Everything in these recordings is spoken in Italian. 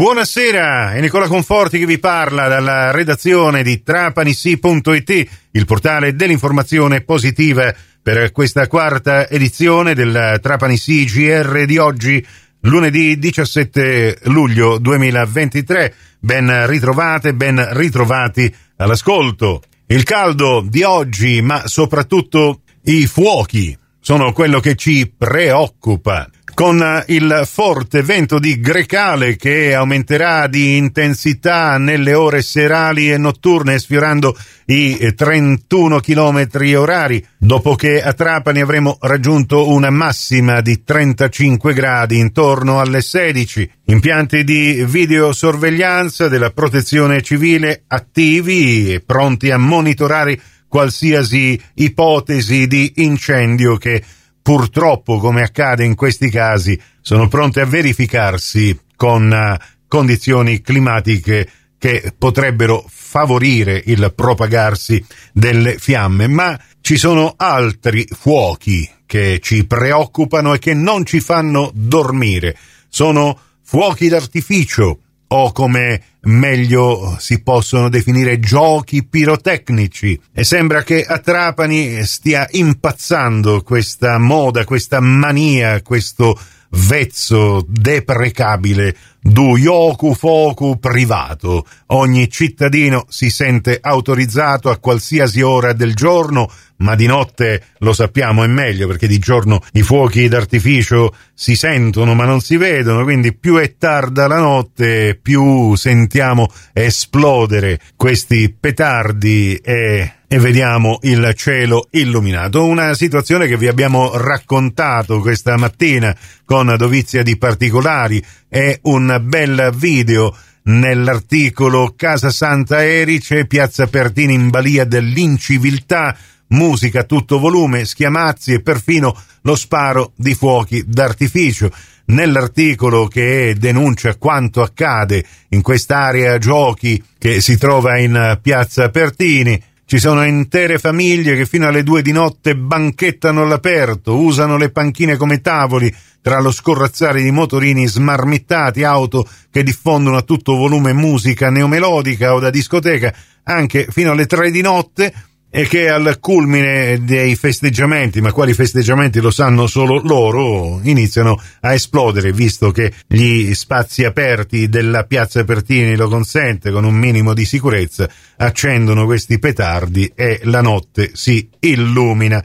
Buonasera, è Nicola Conforti che vi parla dalla redazione di trapanisi.it, il portale dell'informazione positiva per questa quarta edizione del Trapanisi GR di oggi, lunedì 17 luglio 2023. Ben ritrovate, ben ritrovati all'ascolto. Il caldo di oggi, ma soprattutto i fuochi, sono quello che ci preoccupa con il forte vento di Grecale che aumenterà di intensità nelle ore serali e notturne sfiorando i 31 km orari, dopo che a Trapani avremo raggiunto una massima di 35 gradi intorno alle 16. Impianti di videosorveglianza della protezione civile attivi e pronti a monitorare qualsiasi ipotesi di incendio che purtroppo, come accade in questi casi, sono pronte a verificarsi con uh, condizioni climatiche che potrebbero favorire il propagarsi delle fiamme, ma ci sono altri fuochi che ci preoccupano e che non ci fanno dormire. Sono fuochi d'artificio o come meglio si possono definire giochi pirotecnici. E sembra che a Trapani stia impazzando questa moda, questa mania, questo vezzo deprecabile du yoku foku privato. Ogni cittadino si sente autorizzato a qualsiasi ora del giorno, ma di notte lo sappiamo è meglio perché di giorno i fuochi d'artificio si sentono ma non si vedono, quindi più è tarda la notte più sentiamo esplodere questi petardi e e vediamo il cielo illuminato. Una situazione che vi abbiamo raccontato questa mattina con dovizia di particolari e un bel video nell'articolo Casa Santa Erice, Piazza Pertini in balia dell'inciviltà, musica a tutto volume, schiamazzi e perfino lo sparo di fuochi d'artificio. Nell'articolo che denuncia quanto accade in quest'area giochi che si trova in Piazza Pertini, ci sono intere famiglie che fino alle due di notte banchettano all'aperto, usano le panchine come tavoli, tra lo scorrazzare di motorini smarmittati, auto che diffondono a tutto volume musica neomelodica o da discoteca, anche fino alle tre di notte, e che al culmine dei festeggiamenti, ma quali festeggiamenti lo sanno solo loro, iniziano a esplodere, visto che gli spazi aperti della piazza Pertini lo consente con un minimo di sicurezza, accendono questi petardi e la notte si illumina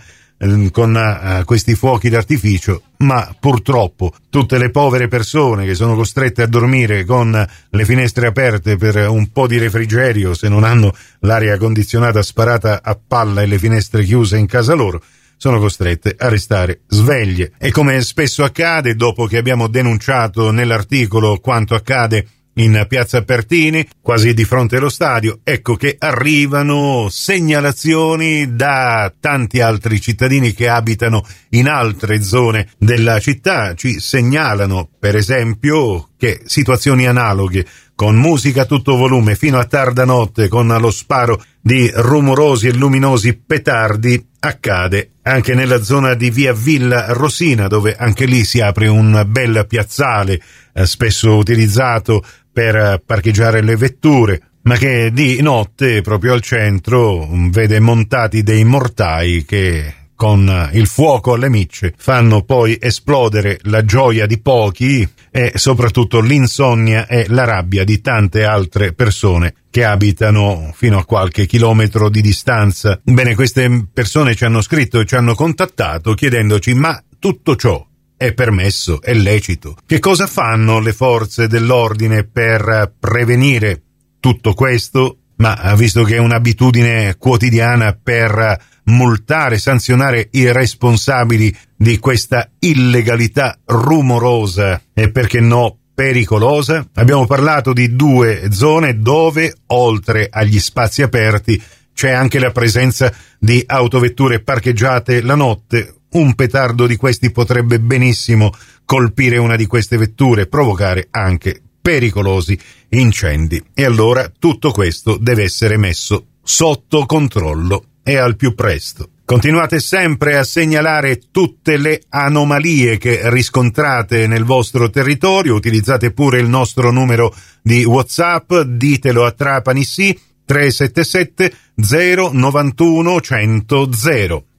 con uh, questi fuochi d'artificio, ma purtroppo tutte le povere persone che sono costrette a dormire con le finestre aperte per un po' di refrigerio, se non hanno l'aria condizionata sparata a palla e le finestre chiuse in casa loro, sono costrette a restare sveglie. E come spesso accade, dopo che abbiamo denunciato nell'articolo quanto accade in piazza Pertini, quasi di fronte allo stadio, ecco che arrivano segnalazioni da tanti altri cittadini che abitano in altre zone della città. Ci segnalano, per esempio, che situazioni analoghe con musica a tutto volume fino a tarda notte con lo sparo di rumorosi e luminosi petardi accade anche nella zona di via Villa Rosina dove anche lì si apre un bel piazzale eh, spesso utilizzato per parcheggiare le vetture, ma che di notte proprio al centro vede montati dei mortai che con il fuoco alle micce fanno poi esplodere la gioia di pochi e soprattutto l'insonnia e la rabbia di tante altre persone che abitano fino a qualche chilometro di distanza. Bene, queste persone ci hanno scritto e ci hanno contattato chiedendoci ma tutto ciò è permesso, è lecito. Che cosa fanno le forze dell'ordine per prevenire tutto questo? Ma visto che è un'abitudine quotidiana per multare, sanzionare i responsabili di questa illegalità rumorosa. E perché no pericolosa, abbiamo parlato di due zone dove, oltre agli spazi aperti, c'è anche la presenza di autovetture parcheggiate la notte. Un petardo di questi potrebbe benissimo colpire una di queste vetture e provocare anche pericolosi incendi. E allora tutto questo deve essere messo sotto controllo e al più presto. Continuate sempre a segnalare tutte le anomalie che riscontrate nel vostro territorio, utilizzate pure il nostro numero di WhatsApp, ditelo a Trapani sì 377 091 100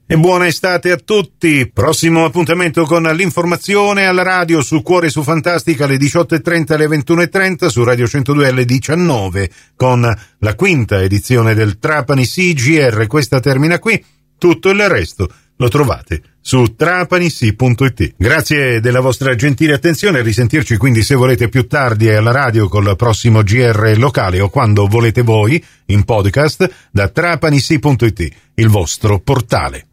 e buona estate a tutti! Prossimo appuntamento con l'informazione alla radio su Cuore su Fantastica alle 18.30 alle 21.30 su Radio 102 alle 19 con la quinta edizione del Trapani CGR. Questa termina qui. Tutto il resto lo trovate su trapanisi.it. Grazie della vostra gentile attenzione, risentirci quindi se volete più tardi alla radio col prossimo GR locale o quando volete voi in podcast da trapanisi.it, il vostro portale.